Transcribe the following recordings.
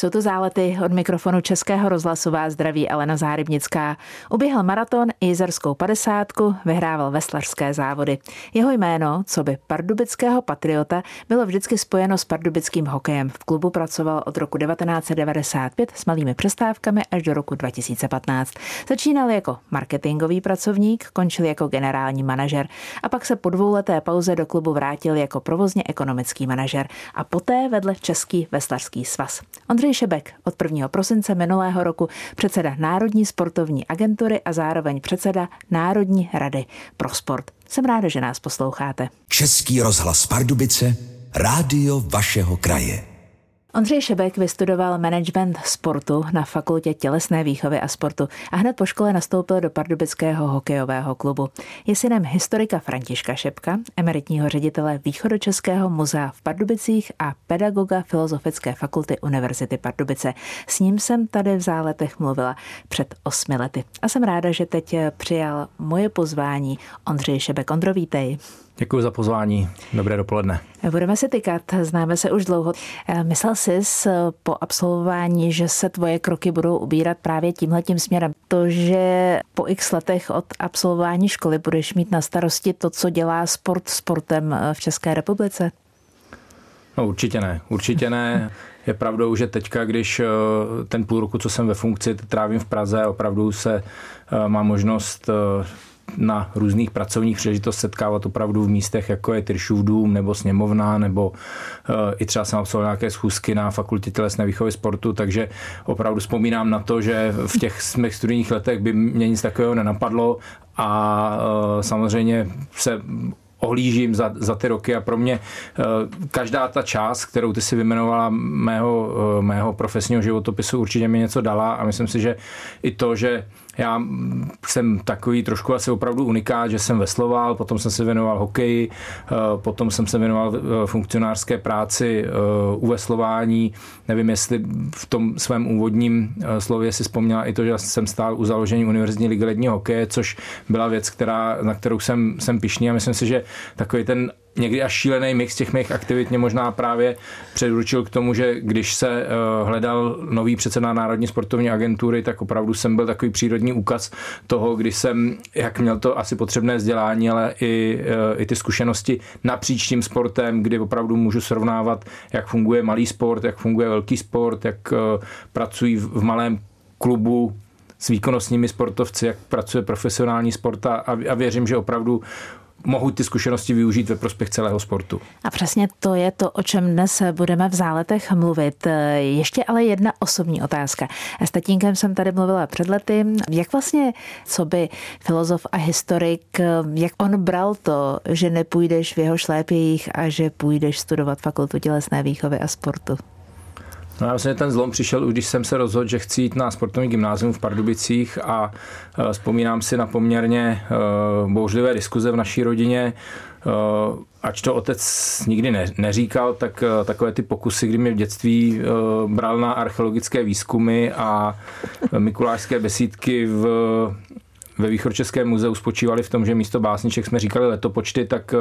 Jsou to zálety od mikrofonu Českého rozhlasu vás zdraví Elena Zárybnická. Uběhl maraton i jizerskou padesátku, vyhrával veslařské závody. Jeho jméno, co by pardubického patriota, bylo vždycky spojeno s pardubickým hokejem. V klubu pracoval od roku 1995 s malými přestávkami až do roku 2015. Začínal jako marketingový pracovník, končil jako generální manažer a pak se po dvouleté pauze do klubu vrátil jako provozně ekonomický manažer a poté vedle Český veslařský svaz. Ondřej Šebek od 1. prosince minulého roku předseda Národní sportovní agentury a zároveň předseda Národní rady pro sport. Jsem ráda, že nás posloucháte. Český rozhlas Pardubice, rádio vašeho kraje. Ondřej Šebek vystudoval management sportu na fakultě tělesné výchovy a sportu a hned po škole nastoupil do pardubického hokejového klubu. Je synem historika Františka Šebka, emeritního ředitele Východočeského muzea v Pardubicích a pedagoga Filozofické fakulty Univerzity Pardubice. S ním jsem tady v záletech mluvila před osmi lety a jsem ráda, že teď přijal moje pozvání Ondřej Šebek. Ondro, vítej. Děkuji za pozvání. Dobré dopoledne. Budeme se tykat, známe se už dlouho. Myslel jsi po absolvování, že se tvoje kroky budou ubírat právě tímhletím směrem? To, že po x letech od absolvování školy budeš mít na starosti to, co dělá sport sportem v České republice? No určitě ne, určitě ne. Je pravdou, že teďka, když eh, ten půl roku, co jsem ve funkci, trávím v Praze, opravdu se eh, má možnost eh, na různých pracovních příležitost setkávat opravdu v místech, jako je Tyršův dům nebo sněmovna, nebo uh, i třeba jsem absolvoval nějaké schůzky na fakultě tělesné výchovy sportu, takže opravdu vzpomínám na to, že v těch mých studijních letech by mě nic takového nenapadlo a uh, samozřejmě se ohlížím za, za ty roky a pro mě uh, každá ta část, kterou ty si vymenovala mého, mého profesního životopisu určitě mi něco dala a myslím si, že i to, že já jsem takový trošku asi opravdu unikát, že jsem vesloval, potom jsem se věnoval hokeji, eh, potom jsem se věnoval eh, funkcionářské práci eh, u veslování. Nevím, jestli v tom svém úvodním slově si vzpomněla i to, že jsem stál u založení Univerzitní ligy ledního hokeje, což byla věc, která, na kterou jsem, jsem pišný a myslím si, že takový ten někdy až šílený mix těch mých aktivit mě možná právě předurčil k tomu, že když se uh, hledal nový předseda Národní sportovní agentury, tak opravdu jsem byl takový přírodní úkaz toho, kdy jsem, jak měl to asi potřebné vzdělání, ale i, uh, i ty zkušenosti napříč tím sportem, kdy opravdu můžu srovnávat, jak funguje malý sport, jak funguje velký sport, jak uh, pracují v, v malém klubu s výkonnostními sportovci, jak pracuje profesionální sport a, a věřím, že opravdu mohou ty zkušenosti využít ve prospěch celého sportu. A přesně to je to, o čem dnes budeme v záletech mluvit. Ještě ale jedna osobní otázka. S tatínkem jsem tady mluvila před lety. Jak vlastně, co by filozof a historik, jak on bral to, že nepůjdeš v jeho šlépějích a že půjdeš studovat fakultu tělesné výchovy a sportu? No já vlastně ten zlom přišel, když jsem se rozhodl, že chci jít na sportovní gymnázium v Pardubicích a e, vzpomínám si na poměrně e, bouřlivé diskuze v naší rodině, e, ač to otec nikdy ne, neříkal, tak takové ty pokusy, kdy mě v dětství bral na archeologické výzkumy a mikulášské besídky v ve Východčeském muzeu spočívali v tom, že místo básniček jsme říkali letopočty, tak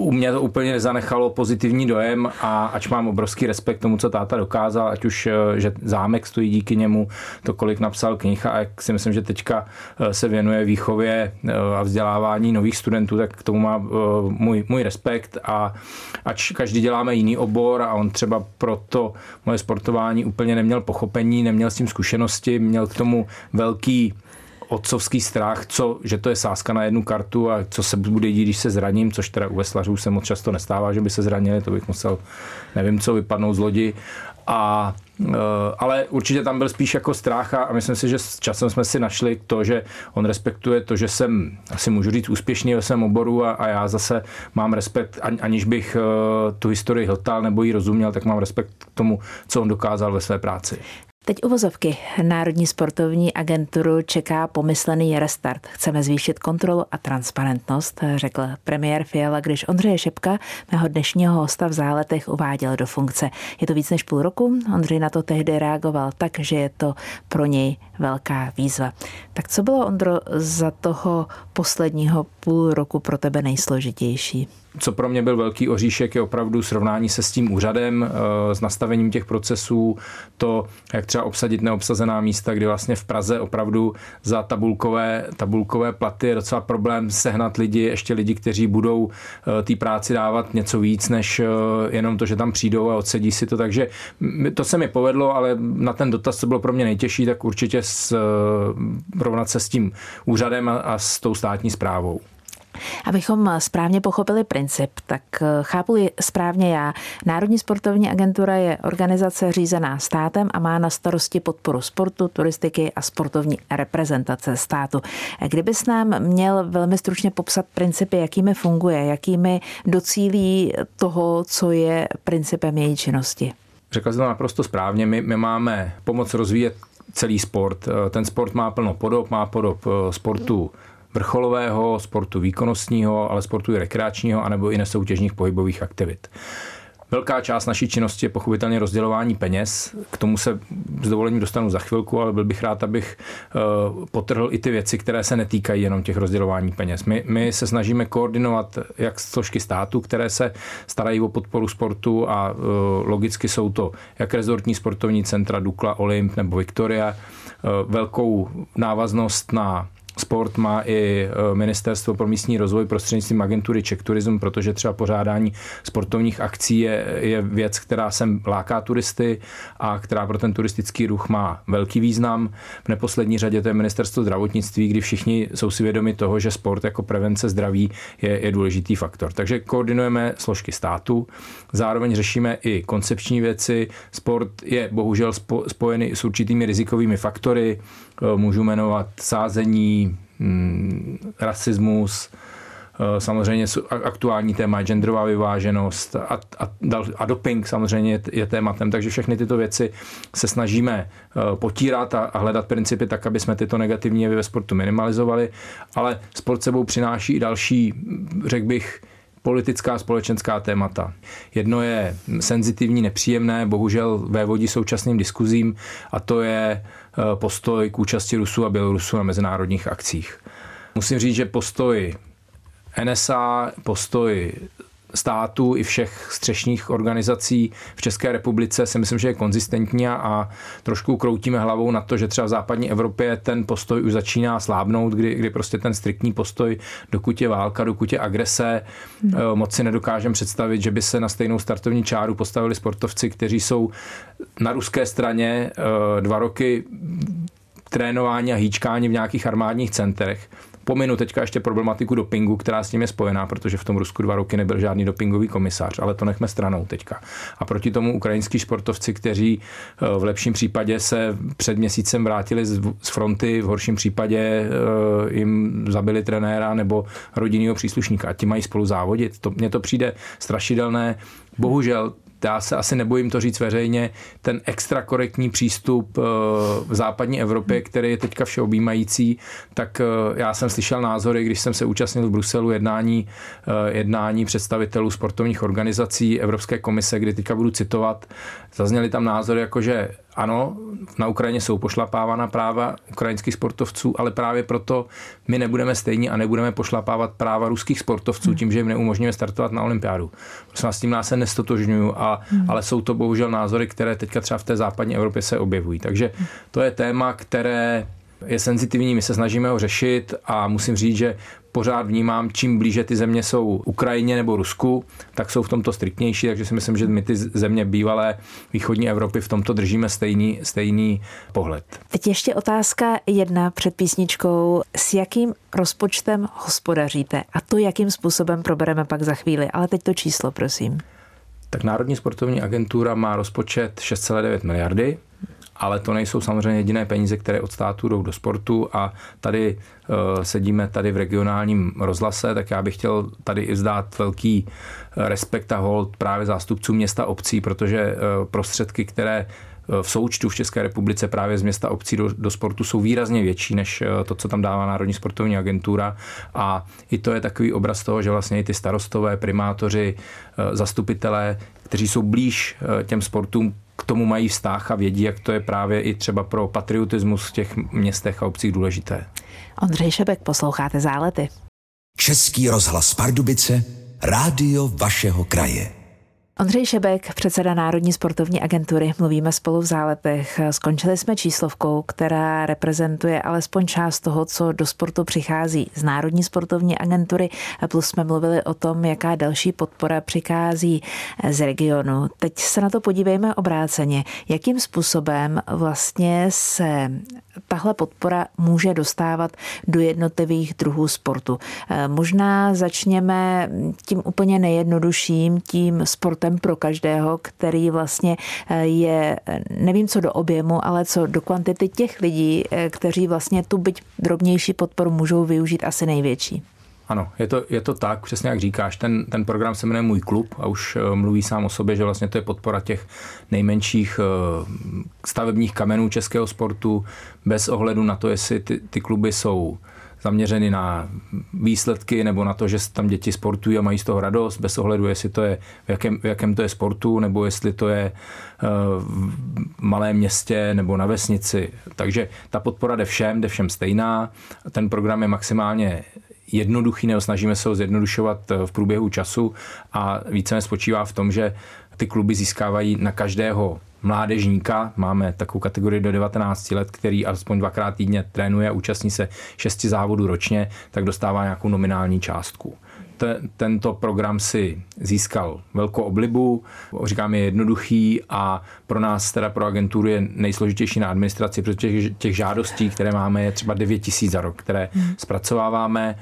u mě to úplně nezanechalo pozitivní dojem a ač mám obrovský respekt tomu, co táta dokázal, ať už, eh, že zámek stojí díky němu, to kolik napsal knih a jak si myslím, že teďka eh, se věnuje výchově eh, a vzdělávání nových studentů, tak k tomu má můj, můj respekt. A ač každý děláme jiný obor a on třeba pro to moje sportování úplně neměl pochopení, neměl s tím zkušenosti, měl k tomu velký otcovský strach, co, že to je sázka na jednu kartu a co se bude dít, když se zraním, což teda u veslařů se moc často nestává, že by se zranili, to bych musel, nevím co, vypadnout z lodi. A e, ale určitě tam byl spíš jako strach a myslím si, že s časem jsme si našli to, že on respektuje to, že jsem, asi můžu říct, úspěšný ve svém oboru a, a já zase mám respekt, aniž bych e, tu historii hltal nebo ji rozuměl, tak mám respekt k tomu, co on dokázal ve své práci. Teď uvozovky. Národní sportovní agenturu čeká pomyslený restart. Chceme zvýšit kontrolu a transparentnost, řekl premiér Fiala, když Ondřeje Šepka, mého dnešního hosta v záletech, uváděl do funkce. Je to víc než půl roku. Ondřej na to tehdy reagoval tak, že je to pro něj velká výzva. Tak co bylo, Ondro, za toho posledního půl roku pro tebe nejsložitější? Co pro mě byl velký oříšek, je opravdu srovnání se s tím úřadem, eh, s nastavením těch procesů, to, jak třeba obsadit neobsazená místa, kdy vlastně v Praze opravdu za tabulkové, tabulkové platy je docela problém sehnat lidi, ještě lidi, kteří budou eh, té práci dávat něco víc, než eh, jenom to, že tam přijdou a odsedí si to. Takže to se mi povedlo, ale na ten dotaz, co bylo pro mě nejtěžší, tak určitě s, rovnat se s tím úřadem a, a s tou státní zprávou. Abychom správně pochopili princip, tak eh, chápu správně já. Národní sportovní agentura je organizace řízená státem a má na starosti podporu sportu, turistiky a sportovní reprezentace státu. Kdybys nám měl velmi stručně popsat principy, jakými funguje, jakými docílí toho, co je principem její činnosti? Řekl jsem to naprosto správně. My, my máme pomoc rozvíjet celý sport. Eh, ten sport má plno podob, má podob eh, sportu vrcholového, sportu výkonnostního, ale sportu i rekreačního, anebo i nesoutěžních pohybových aktivit. Velká část naší činnosti je pochopitelně rozdělování peněz. K tomu se s dovolením dostanu za chvilku, ale byl bych rád, abych eh, potrhl i ty věci, které se netýkají jenom těch rozdělování peněz. My, my se snažíme koordinovat jak složky státu, které se starají o podporu sportu a eh, logicky jsou to jak rezortní sportovní centra Dukla, Olymp nebo Viktoria, eh, velkou návaznost na sport má i e, Ministerstvo pro místní rozvoj prostřednictvím agentury Czech Tourism, protože třeba pořádání sportovních akcí je, je věc, která sem láká turisty a která pro ten turistický ruch má velký význam. V neposlední řadě to je Ministerstvo zdravotnictví, kdy všichni jsou si vědomi toho, že sport jako prevence zdraví je, je důležitý faktor. Takže koordinujeme složky státu, zároveň řešíme i koncepční věci. Sport je bohužel spojený s určitými rizikovými faktory, můžu jmenovat sázení, mm, rasismus, eh, samozřejmě aktuální téma genderová vyváženost a, a, a doping samozřejmě je, je tématem, takže všechny tyto věci se snažíme eh, potírat a, a hledat principy tak, aby jsme tyto negativní jevy ve sportu minimalizovali, ale sport sebou přináší i další, řekl bych, politická společenská témata. Jedno je senzitivní, nepříjemné, bohužel vévodí současným diskuzím a to je eh, postoj k účasti Rusů a Bělorusů na mezinárodních akcích. Musím říct, že postoj NSA, postoj států i všech střešních organizací v České republice si myslím, že je konzistentní a trošku kroutíme hlavou na to, že třeba v západní Evropě ten postoj už začíná slábnout, kdy, kdy prostě ten striktní postoj, dokud je válka, dokud je agrese, hmm. Eh, moc si nedokážeme představit, že by se na stejnou startovní čáru postavili sportovci, kteří jsou na ruské straně eh, dva roky trénování a hýčkání v nějakých armádních centrech Pominu teďka ještě problematiku dopingu, která s tím je spojená, protože v tom Rusku dva roky nebyl žádný dopingový komisař, ale to nechme stranou teďka. A proti tomu ukrajinský sportovci, kteří eh, v lepším případě se před měsícem vrátili z fronty, v horším případě eh, jim zabili trenéra nebo rodinného příslušníka a ti mají spolu závodit. To, mně to přijde strašidelné. Bohužel já se asi nebojím to říct veřejně, ten extra korektní přístup eh, v západní Evropě, který je teďka všeobjímající, tak eh, já jsem slyšel názory, když jsem se účastnil v Bruselu jednání, eh, jednání představitelů sportovních organizací Evropské komise, kdy teďka budu citovat, zazněly tam názory jako, že ano, na Ukrajině jsou pošlapávána práva ukrajinských sportovců, ale právě proto my nebudeme stejní a nebudeme pošlapávat práva ruských sportovců tím, že jim neumožňujeme startovat na olympiádu. Vás, s tím nás se nestotožňuju, a, hmm. ale jsou to bohužel názory, které teďka třeba v té západní Evropě se objevují. Takže to je téma, které je senzitivní, my se snažíme ho řešit a musím říct, že pořád vnímám, čím blíže ty země jsou Ukrajině nebo Rusku, tak jsou v tomto striktnější, takže si myslím, že my ty země bývalé východní Evropy v tomto držíme stejný, stejný pohled. Teď ještě otázka jedna před písničkou. S jakým rozpočtem hospodaříte? A to, jakým způsobem probereme pak za chvíli. Ale teď to číslo, prosím. Tak Národní sportovní agentura má rozpočet 6,9 miliardy ale to nejsou samozřejmě jediné peníze, které od státu jdou do sportu a tady uh, sedíme tady v regionálním rozhlase, tak já bych chtěl tady i vzdát velký eh, respekt a hold právě zástupcům města obcí, protože uh, prostředky, které v součtu v České republice právě z města obcí do, do sportu jsou výrazně větší než to, co tam dává Národní sportovní agentura. A i to je takový obraz toho, že vlastně i ty starostové, primátoři, zastupitelé, kteří jsou blíž těm sportům, k tomu mají vztah a vědí, jak to je právě i třeba pro patriotismus v těch městech a obcích důležité. Ondřej Šebek, posloucháte Zálety. Český rozhlas Pardubice, Rádio vašeho kraje. Ondřej Šebek, předseda Národní sportovní agentury, mluvíme spolu v záletech. Skončili jsme číslovkou, která reprezentuje alespoň část toho, co do sportu přichází z Národní sportovní agentury, plus jsme mluvili o tom, jaká další podpora přichází z regionu. Teď se na to podívejme obráceně. Jakým způsobem vlastně se tahle podpora může dostávat do jednotlivých druhů sportu? Možná začněme tím úplně nejjednodušším, tím sportem pro každého, který vlastně eh, je, nevím co do objemu, ale co do kvantity těch lidí, kteří vlastně tu byť drobnější podporu můžou využít asi největší. Ano, je to, je to tak, přesně jak říkáš, ten, ten program se jmenuje Můj klub a už eh, mluví sám o sobě, že vlastně to je podpora těch nejmenších stavebních kamenů českého sportu bez ohledu na to, jestli ty, ty kluby jsou zaměřeny na výsledky nebo na to, že tam děti sportují a mají z toho radost, bez ohledu, jestli to je, v jakém, v jakém to je sportu, nebo jestli to je eh, v malém městě nebo na vesnici. Takže ta podpora jde všem, jde všem stejná. Ten program je maximálně jednoduchý, nebo snažíme se ho zjednodušovat eh, v průběhu času a více spočívá v tom, že ty kluby získávají na každého mládežníka, máme takovou kategorii do 19 let, který aspoň dvakrát týdně trénuje a účastní se šesti závodů ročně, tak dostává nějakou nominální částku. Tento program si získal velkou oblibu, říkám je jednoduchý a pro nás, teda pro agenturu, je nejsložitější na administraci, protože těch, těch žádostí, které máme, je třeba 9 tisíc za rok, které hmm. zpracováváme.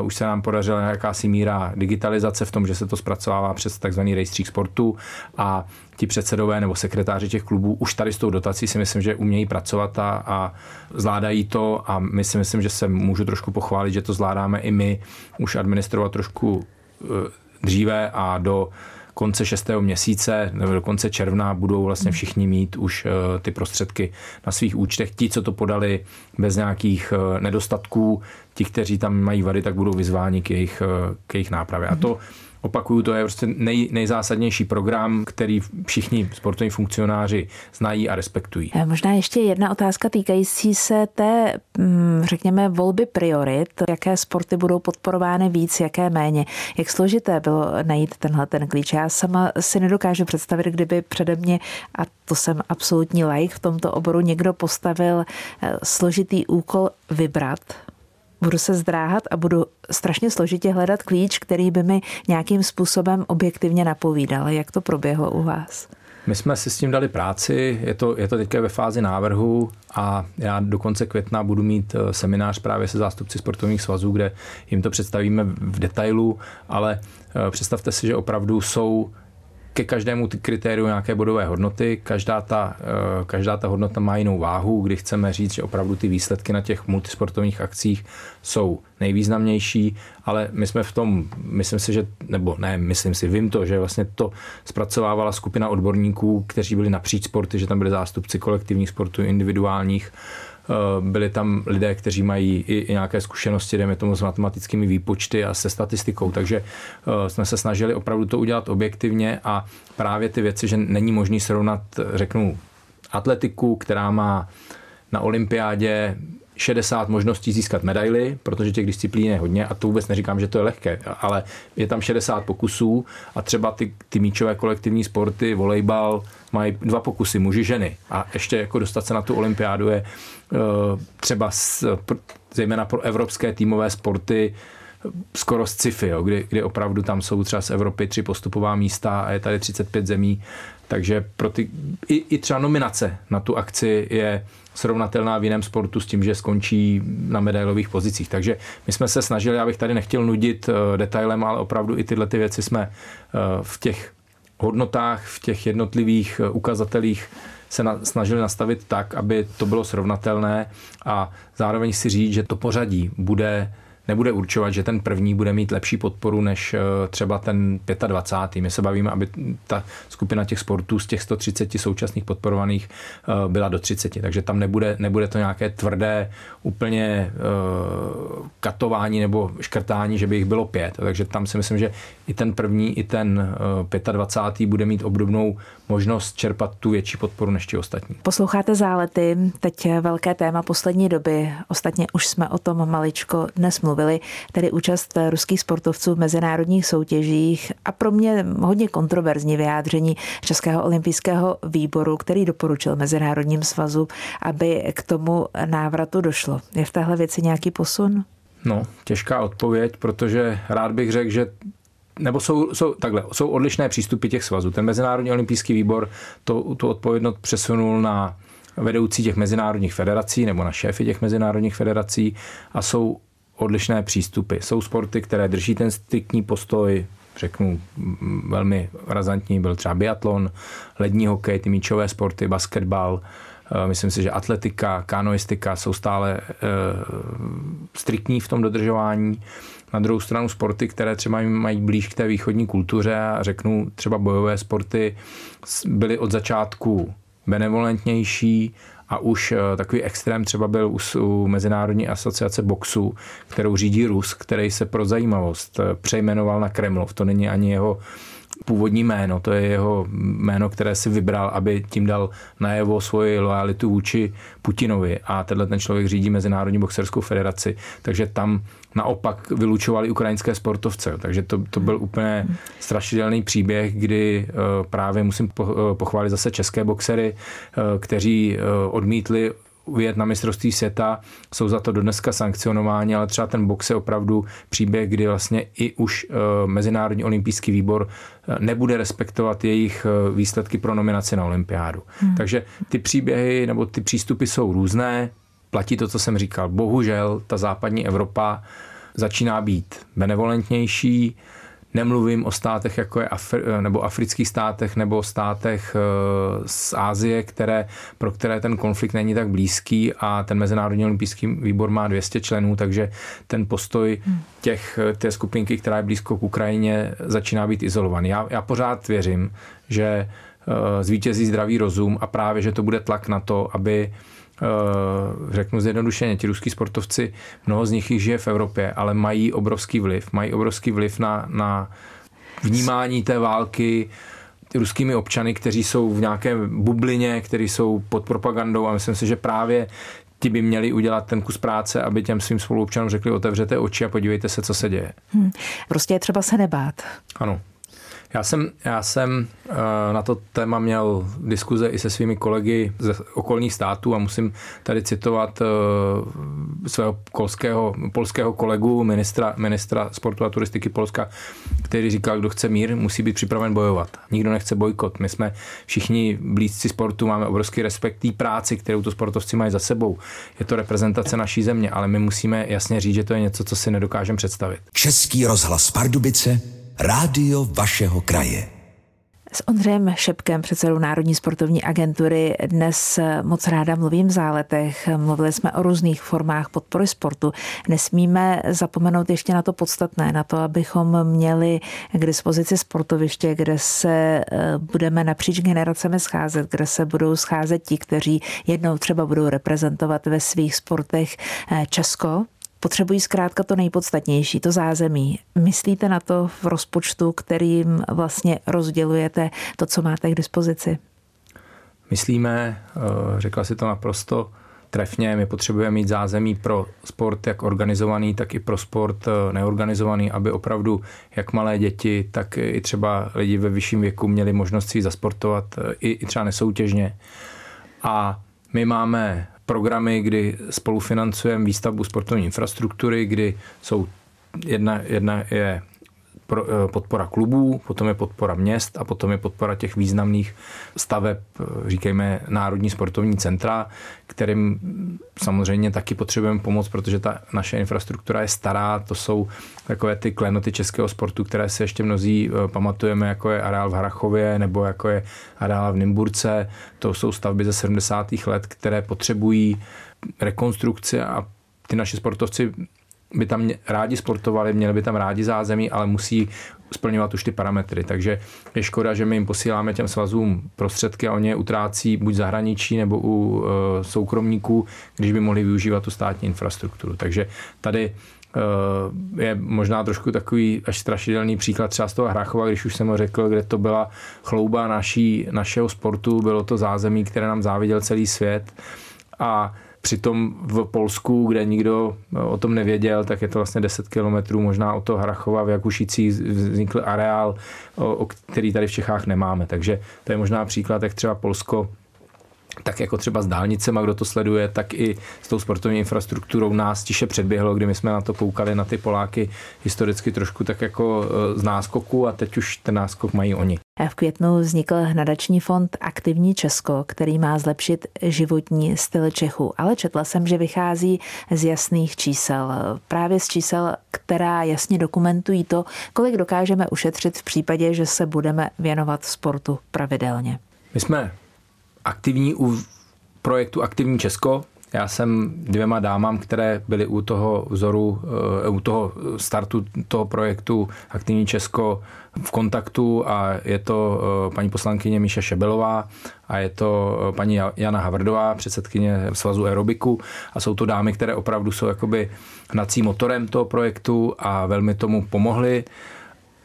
Uh, už se nám podařila jakási míra digitalizace v tom, že se to zpracovává přes takzvaný rejstřík sportu a ti předsedové nebo sekretáři těch klubů už tady s tou dotací si myslím, že umějí pracovat a, a zvládají to a my si myslím, že se můžu trošku pochválit, že to zvládáme i my už administrovat trošku uh, dříve a do konce šestého měsíce nebo do konce června budou vlastně hmm. všichni mít už eh, ty prostředky na svých účtech. Ti, co to podali bez nějakých eh, nedostatků, ti, kteří tam mají vady, tak budou vyzváni k jejich, eh, k jejich nápravě. A to hmm opakuju, to je prostě nej, nejzásadnější program, který všichni sportovní funkcionáři znají a respektují. Eh, možná ještě jedna otázka týkající se té, mm, řekněme, volby priorit. Jaké sporty budou podporovány víc, jaké méně? Jak složité bylo najít tenhle ten klíč? Já sama si nedokážu představit, kdyby přede mě, a to jsem absolutní like v tomto oboru, někdo postavil eh, složitý úkol vybrat budu se zdráhat a budu strašně složitě hledat klíč, který by mi nějakým způsobem objektivně napovídal. Jak to proběhlo u vás? My jsme si s tím dali práci, je to, je to teďka ve fázi návrhu a já do konce května budu mít eh, seminář právě se zástupci sportovních svazů, kde jim to představíme v detailu, ale eh, představte si, že opravdu jsou ke každému ty kritériu nějaké bodové hodnoty. Každá ta, eh, každá ta hodnota má jinou váhu, kdy chceme říct, že opravdu ty výsledky na těch multisportovních akcích jsou nejvýznamnější, ale my jsme v tom, myslím si, že, nebo ne, myslím si, vím to, že vlastně to zpracovávala skupina odborníků, kteří byli napříč sporty, že tam byli zástupci kolektivních sportů, individuálních, byli tam lidé, kteří mají i, nějaké zkušenosti, dejme tomu s matematickými výpočty a se statistikou, takže eh, jsme se snažili opravdu to udělat objektivně a právě ty věci, že není možný srovnat, řeknu, atletiku, která má na olympiádě 60 možností získat medaily, protože těch disciplín je hodně a to vůbec neříkám, že to je lehké, ale je tam 60 pokusů a třeba ty, ty míčové kolektivní sporty, volejbal, mají dva pokusy, muži, ženy. A ještě jako dostat se na tu olympiádu je uh, třeba s, zejména pro evropské týmové sporty skoro z sci-fi, jo, kdy, kdy opravdu tam jsou třeba z Evropy tři postupová místa a je tady 35 zemí, takže pro ty, i, i třeba nominace na tu akci je srovnatelná v jiném sportu s tím, že skončí na medailových pozicích. Takže my jsme se snažili, abych tady nechtěl nudit uh, detailem, ale opravdu i tyhle ty věci jsme uh, v těch hodnotách, v těch jednotlivých uh, ukazatelích se na, snažili nastavit tak, aby to bylo srovnatelné a zároveň si říct, že to pořadí bude nebude určovat, že ten první bude mít lepší podporu než eh, třeba ten 25. My se bavíme, aby ta skupina těch sportů z těch 130 současných podporovaných eh, byla do 30. Takže tam nebude, nebude to nějaké tvrdé úplně uh, katování nebo škrtání, že by jich bylo pět. Takže tam si myslím, že i ten první, i ten uh, 25. bude mít obdobnou možnost čerpat tu větší podporu než ti ostatní. Posloucháte zálety, teď velké téma poslední doby. Ostatně už jsme o tom maličko dnes mluvili tedy účast ruských sportovců v mezinárodních soutěžích a pro mě hodně kontroverzní vyjádření Českého olympijského výboru, který doporučil Mezinárodním svazu, aby k tomu návratu došlo. Je v téhle věci nějaký posun? No, těžká odpověď, protože rád bych řekl, že nebo jsou, jsou, takhle, jsou odlišné přístupy těch svazů. Ten Mezinárodní olympijský výbor to, tu odpovědnost přesunul na vedoucí těch mezinárodních federací nebo na šéfy těch mezinárodních federací a jsou odlišné přístupy. Jsou sporty, které drží ten striktní postoj, řeknu velmi razantní, byl třeba biatlon, lední hokej, ty míčové sporty, basketbal, myslím si, že atletika, kanoistika jsou stále e, striktní v tom dodržování. Na druhou stranu sporty, které třeba mají blíž k té východní kultuře a řeknu třeba bojové sporty, byly od začátku benevolentnější a už eh, takový extrém třeba byl u, u Mezinárodní asociace boxu, kterou řídí Rus, který se pro zajímavost eh, přejmenoval na Kremlov. To není ani jeho původní jméno, to je jeho jméno, které si vybral, aby tím dal najevo svoji lojalitu vůči Putinovi a tenhle ten člověk řídí Mezinárodní boxerskou federaci, takže tam naopak vylučovali ukrajinské sportovce. Takže to, to byl úplně strašidelný příběh, kdy eh, právě musím eh, pochválit zase české boxery, eh, kteří odmítli ujet na mistrovství světa, jsou za to dodneska sankcionováni, ale třeba ten box je opravdu příběh, kdy vlastně i už Mezinárodní olympijský výbor nebude respektovat jejich výsledky pro nominaci na olympiádu. Hmm. Takže ty příběhy nebo ty přístupy jsou různé, platí to, co jsem říkal. Bohužel ta západní Evropa začíná být benevolentnější, Nemluvím o státech, jako je Afri- nebo afrických státech, nebo státech eh, z Ázie, které, pro které ten konflikt není tak blízký a ten Mezinárodní olympijský výbor má 200 členů, takže ten postoj hmm. těch, té skupinky, která je blízko k Ukrajině, začíná být izolovaný. Já, já pořád věřím, že eh, zvítězí zdravý rozum a právě, že to bude tlak na to, aby Eh, řeknu zjednodušeně, ti ruský sportovci, mnoho z nich již žije v Evropě, ale mají obrovský vliv. Mají obrovský vliv na, na vnímání té války ruskými občany, kteří jsou v nějaké bublině, kteří jsou pod propagandou a myslím si, že právě ti by měli udělat ten kus práce, aby těm svým spoluobčanům řekli, otevřete oči a podívejte se, co se děje. Hmm. Prostě je třeba se nebát. Ano. Já jsem, já jsem eh, na to téma měl diskuze i se svými kolegy ze okolních států a musím tady citovat eh, svého kolského, polského kolegu, ministra, ministra sportu a turistiky Polska, který říkal, kdo chce mír, musí být připraven bojovat. Nikdo nechce bojkot. My jsme všichni blízci sportu, máme obrovský respekt té práci, kterou to sportovci mají za sebou. Je to reprezentace naší země, ale my musíme jasně říct, že to je něco, co si nedokážeme představit. Český rozhlas Pardubice Rádio vašeho kraje. S Ondřejem Šepkem, předsedou Národní sportovní agentury, dnes moc ráda mluvím v záletech. Mluvili jsme o různých formách podpory sportu. Nesmíme zapomenout ještě na to podstatné, na to, abychom měli k dispozici sportoviště, kde se eh, budeme napříč generacemi scházet, kde se budou scházet ti, kteří jednou třeba budou reprezentovat ve svých sportech eh, Česko, potřebují zkrátka to nejpodstatnější, to zázemí. Myslíte na to v rozpočtu, kterým vlastně rozdělujete to, co máte k dispozici? Myslíme, eh, řekla si to naprosto trefně, my potřebujeme mít zázemí pro sport jak organizovaný, tak i pro sport eh, neorganizovaný, aby opravdu jak malé děti, tak i třeba lidi ve vyšším věku měli možnost si zasportovat eh, i, i třeba nesoutěžně. A my máme programy, kdy spolufinancujeme výstavbu sportovní infrastruktury, kdy jsou jedna, jedna je podpora klubů, potom je podpora měst a potom je podpora těch významných staveb, eh, říkejme Národní sportovní centra, kterým samozřejmě taky potřebujeme pomoc, protože ta naše infrastruktura je stará, to jsou takové ty klenoty českého sportu, které se ještě mnozí eh, pamatujeme, jako je areál v Harachově nebo jako je areál v Nymburce, to jsou stavby ze 70. let, které potřebují rekonstrukci a ty naši sportovci by tam rádi sportovali, měli by tam rádi zázemí, ale musí splňovat už ty parametry. Takže je škoda, že my jim posíláme těm svazům prostředky a oni je utrácí buď zahraničí nebo u e, soukromníků, když by mohli využívat tu státní infrastrukturu. Takže tady e, je možná trošku takový až strašidelný příklad třeba z toho Hrachova, když už jsem ho řekl, kde to byla chlouba naší, našeho sportu, bylo to zázemí, které nám záviděl celý svět a Přitom v Polsku, kde nikdo o tom nevěděl, tak je to vlastně 10 kilometrů možná od toho Hrachova v Jakušicích vznikl areál, o, který tady v Čechách nemáme. Takže to je možná příklad, jak třeba Polsko tak jako třeba s dálnicema, kdo to sleduje, tak i s tou sportovní infrastrukturou nás tiše předběhlo, kdy my jsme na to koukali na ty Poláky historicky trošku tak jako e, z náskoku a teď už ten náskok mají oni. V květnu vznikl nadační fond Aktivní Česko, který má zlepšit životní styl Čechů, ale četla jsem, že vychází z jasných čísel, právě z čísel, která jasně dokumentují to, kolik dokážeme ušetřit v případě, že se budeme věnovat sportu pravidelně. My jsme aktivní u projektu Aktivní Česko. Já jsem dvěma dámám, které byly u toho vzoru, eh, u toho startu toho projektu Aktivní Česko v kontaktu a je to eh, paní poslankyně Míša Šebelová a je to eh, paní Jana Havrdová, předsedkyně Svazu aerobiku a jsou to dámy, které opravdu jsou jakoby hnací motorem toho projektu a velmi tomu pomohly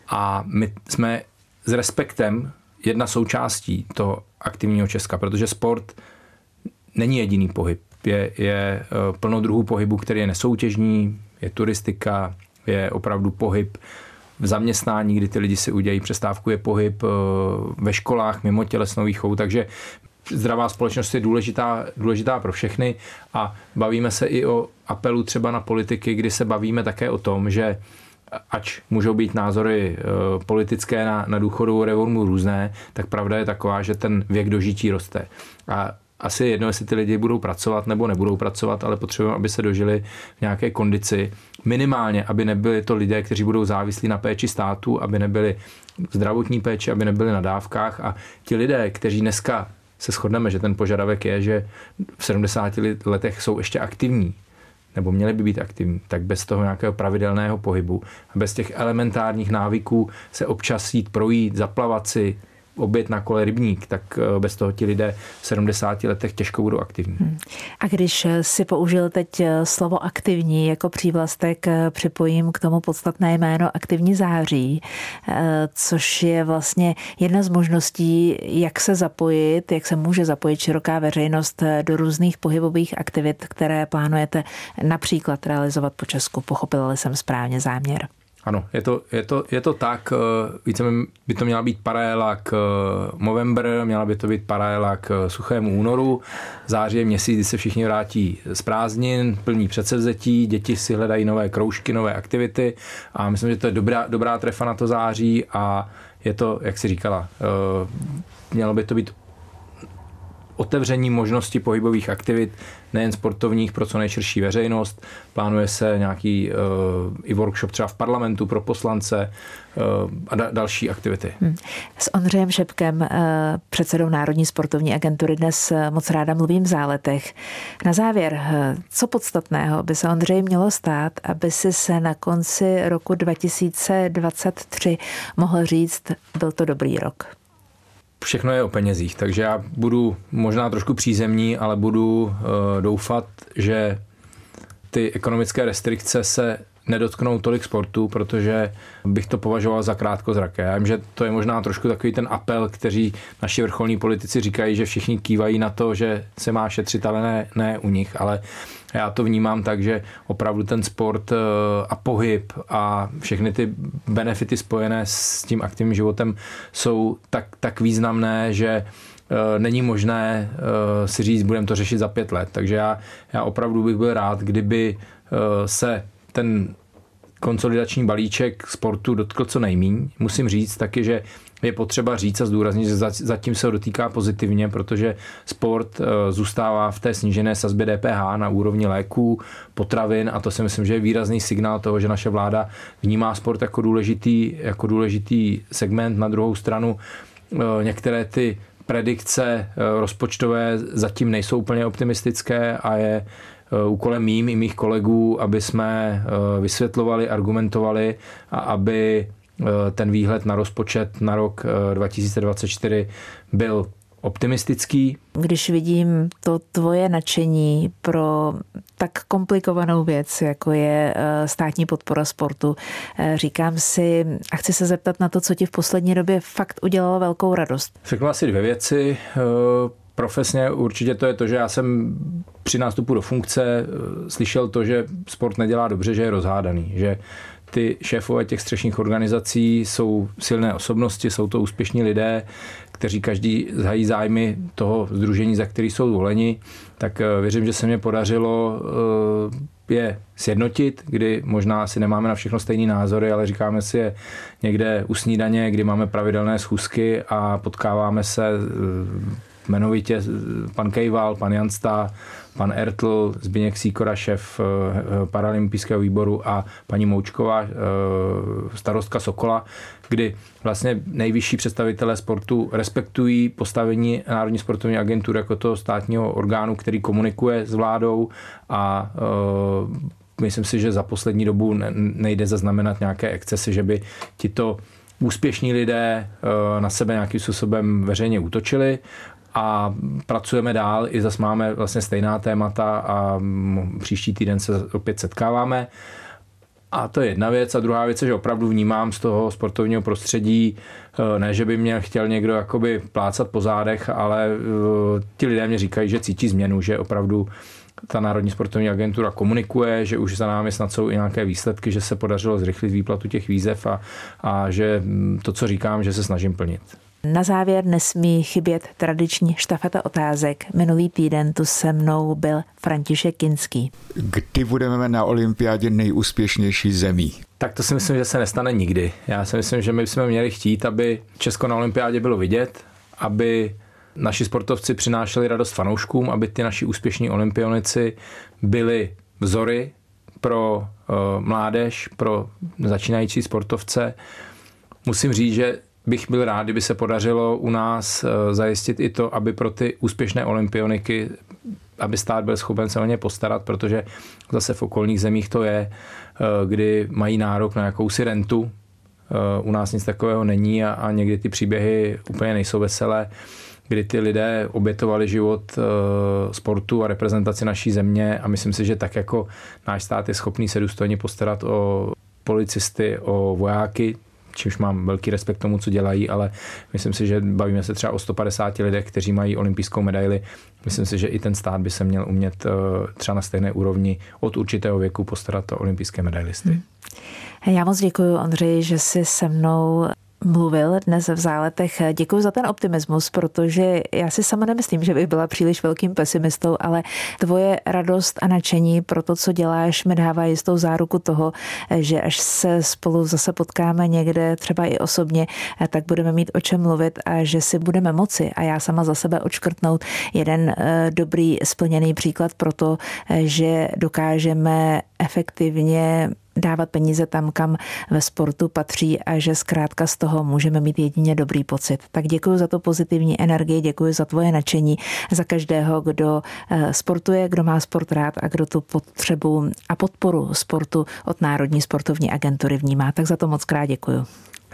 a my jsme s respektem jedna součástí toho aktivního Česka, protože sport není jediný pohyb. Je, je eh, plno druhů pohybu, který je nesoutěžní, je turistika, je opravdu pohyb v zaměstnání, kdy ty lidi si udělají přestávku, je pohyb eh, ve školách mimo tělesnou výchovu, takže zdravá společnost je důležitá, důležitá pro všechny a bavíme se i o apelu třeba na politiky, kdy se bavíme také o tom, že ač můžou být názory eh, politické na, na důchodovou reformu různé, tak pravda je taková, že ten věk dožití roste. A asi jedno, jestli ty lidi budou pracovat nebo nebudou pracovat, ale potřebujeme, aby se dožili v nějaké kondici. Minimálně, aby nebyli to lidé, kteří budou závislí na péči státu, aby nebyli zdravotní péči, aby nebyli na dávkách. A ti lidé, kteří dneska se shodneme, že ten požadavek je, že v 70 letech jsou ještě aktivní, nebo měli by být aktivní, tak bez toho nějakého pravidelného pohybu bez těch elementárních návyků se občas jít projít, zaplavat si, obět na kole rybník, tak eh, bez toho ti lidé v 70 letech těžko budou aktivní. Hmm. A když eh, si použil teď eh, slovo aktivní jako přívlastek, připojím k tomu podstatné jméno aktivní září, což je vlastně jedna z možností, jak se zapojit, jak se může zapojit široká veřejnost do různých pohybových aktivit, které plánujete například realizovat po Česku. Pochopila jsem správně záměr. Ano, je to, je to, je to tak, eh, více by to měla být paralela k eh, Movember, měla by to být paralela k eh, suchému únoru, září je měsíc, kdy se všichni vrátí z prázdnin, plní předsevzetí, děti si hledají nové kroužky, nové aktivity a myslím, že to je dobrá, dobrá trefa na to září a je to, jak si říkala, mělo by to být otevření možnosti pohybových aktivit, nejen sportovních, pro co nejširší veřejnost. Plánuje se nějaký uh, i workshop třeba v parlamentu pro poslance uh, a da- další aktivity. Hmm. S Ondřejem Šepkem, uh, předsedou Národní sportovní agentury, dnes moc ráda mluvím v záletech. Na závěr, co podstatného by se Ondřej mělo stát, aby si se na konci roku 2023 mohl říct, byl to dobrý rok? Všechno je o penězích, takže já budu možná trošku přízemní, ale budu uh, doufat, že ty ekonomické restrikce se nedotknou tolik sportu, protože bych to považoval za krátkozraké. Já vím, že to je možná trošku takový ten apel, kteří naši vrcholní politici říkají, že všichni kývají na to, že se má šetřit, ale ne, ne u nich, ale já to vnímám tak, že opravdu ten sport eh, a pohyb a všechny ty benefity spojené s tím aktivním životem jsou tak, tak významné, že eh, není možné eh, si říct, budeme to řešit za pět let. Takže já, já opravdu bych byl rád, kdyby se ten konsolidační balíček sportu dotkl co nejmíň. Musím říct taky, že je potřeba říct a zdůraznit, že zatím se ho dotýká pozitivně, protože sport eh, zůstává v té snížené sazbě DPH na úrovni léků, potravin a to si myslím, že je výrazný signál toho, že naše vláda vnímá sport jako důležitý, jako důležitý segment. Na druhou stranu eh, některé ty predikce eh, rozpočtové zatím nejsou úplně optimistické a je úkolem mým i mých kolegů, aby jsme vysvětlovali, argumentovali a aby Eh, ten výhled na rozpočet na rok 2024 eh, byl optimistický. Když vidím to tvoje nadšení pro tak komplikovanou věc, jako je eh, státní podpora sportu, říkám si a chci se zeptat na to, co ti v poslední době fakt udělalo velkou radost. Řeknu asi dvě věci. Profesně určitě to je to, že já jsem při nástupu do funkce eh, slyšel to, že sport nedělá dobře, že je rozhádaný, že ty šéfové těch střešních organizací jsou silné osobnosti, jsou to úspěšní lidé, kteří každý zhají zájmy toho združení, za který jsou voleni, tak eh, věřím, že se mě podařilo eh, je sjednotit, kdy možná si nemáme na všechno stejný názory, ale říkáme si je někde u snídaně, kdy máme pravidelné schůzky a potkáváme se jmenovitě pan Kejval, pan Jansta, pan Ertl, Zbigněk Sýkora, šéf eh, paralympijského výboru a paní Moučková, eh, starostka Sokola, kdy vlastně nejvyšší představitelé sportu respektují postavení Národní sportovní agentury jako toho státního orgánu, který komunikuje s vládou a eh, myslím si, že za poslední dobu nejde zaznamenat nějaké excesy, že by tito úspěšní lidé na sebe nějakým způsobem veřejně útočili a pracujeme dál, i zase máme vlastně stejná témata a příští týden se opět setkáváme. A to je jedna věc. A druhá věc je, že opravdu vnímám z toho sportovního prostředí, eh, ne, že by mě chtěl někdo jakoby plácat po zádech, ale eh, ti lidé mě říkají, že cítí změnu, že opravdu ta Národní sportovní agentura komunikuje, že už za námi snad jsou i nějaké výsledky, že se podařilo zrychlit výplatu těch výzev a, a že to, co říkám, že se snažím plnit. Na závěr nesmí chybět tradiční štafeta otázek. Minulý týden tu se mnou byl František Kinský. Kdy budeme na olympiádě nejúspěšnější zemí? Tak to si myslím, že se nestane nikdy. Já si myslím, že my bychom měli chtít, aby Česko na olympiádě bylo vidět, aby naši sportovci přinášeli radost fanouškům, aby ty naši úspěšní olympionici byli vzory pro uh, mládež, pro začínající sportovce. Musím říct, že bych byl rád, kdyby se podařilo u nás eh, zajistit i to, aby pro ty úspěšné olympioniky aby stát byl schopen se o ně postarat, protože zase v okolních zemích to je, eh, kdy mají nárok na jakousi rentu. Eh, u nás nic takového není a, a někdy ty příběhy úplně nejsou veselé, kdy ty lidé obětovali život sportu a reprezentaci naší země a myslím si, že tak jako náš stát je schopný se důstojně postarat o policisty, o vojáky, čímž mám velký respekt tomu, co dělají, ale myslím si, že bavíme se třeba o 150 lidech, kteří mají olympijskou medaili. Myslím si, že i ten stát by se měl umět eh, třeba na stejné úrovni od určitého věku postarat o olympijské medailisty. Hmm. Já moc děkuji, Ondřej, že jsi se mnou mluvil dnes v záletech. Děkuji za ten optimismus, protože já si sama nemyslím, že bych byla příliš velkým pesimistou, ale tvoje radost a nadšení pro to, co děláš, mi dává jistou záruku toho, že až se spolu zase potkáme někde, třeba i osobně, tak budeme mít o čem mluvit a že si budeme moci a já sama za sebe odškrtnout jeden eh, dobrý splněný příklad pro to, eh, že dokážeme efektivně dávat peníze tam, kam ve sportu patří a že zkrátka z toho můžeme mít jedině dobrý pocit. Tak děkuji za to pozitivní energii, děkuji za tvoje nadšení, za každého, kdo eh, sportuje, kdo má sport rád a kdo tu potřebu a podporu sportu od Národní sportovní agentury vnímá. Tak za to moc krát děkuji.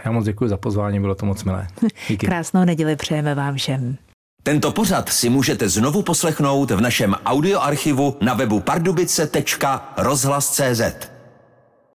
Já moc děkuji za pozvání, bylo to moc milé. Díky. Krásnou neděli přejeme vám všem. Tento pořad si můžete znovu poslechnout v našem audioarchivu na webu pardubice.rozhlas.cz.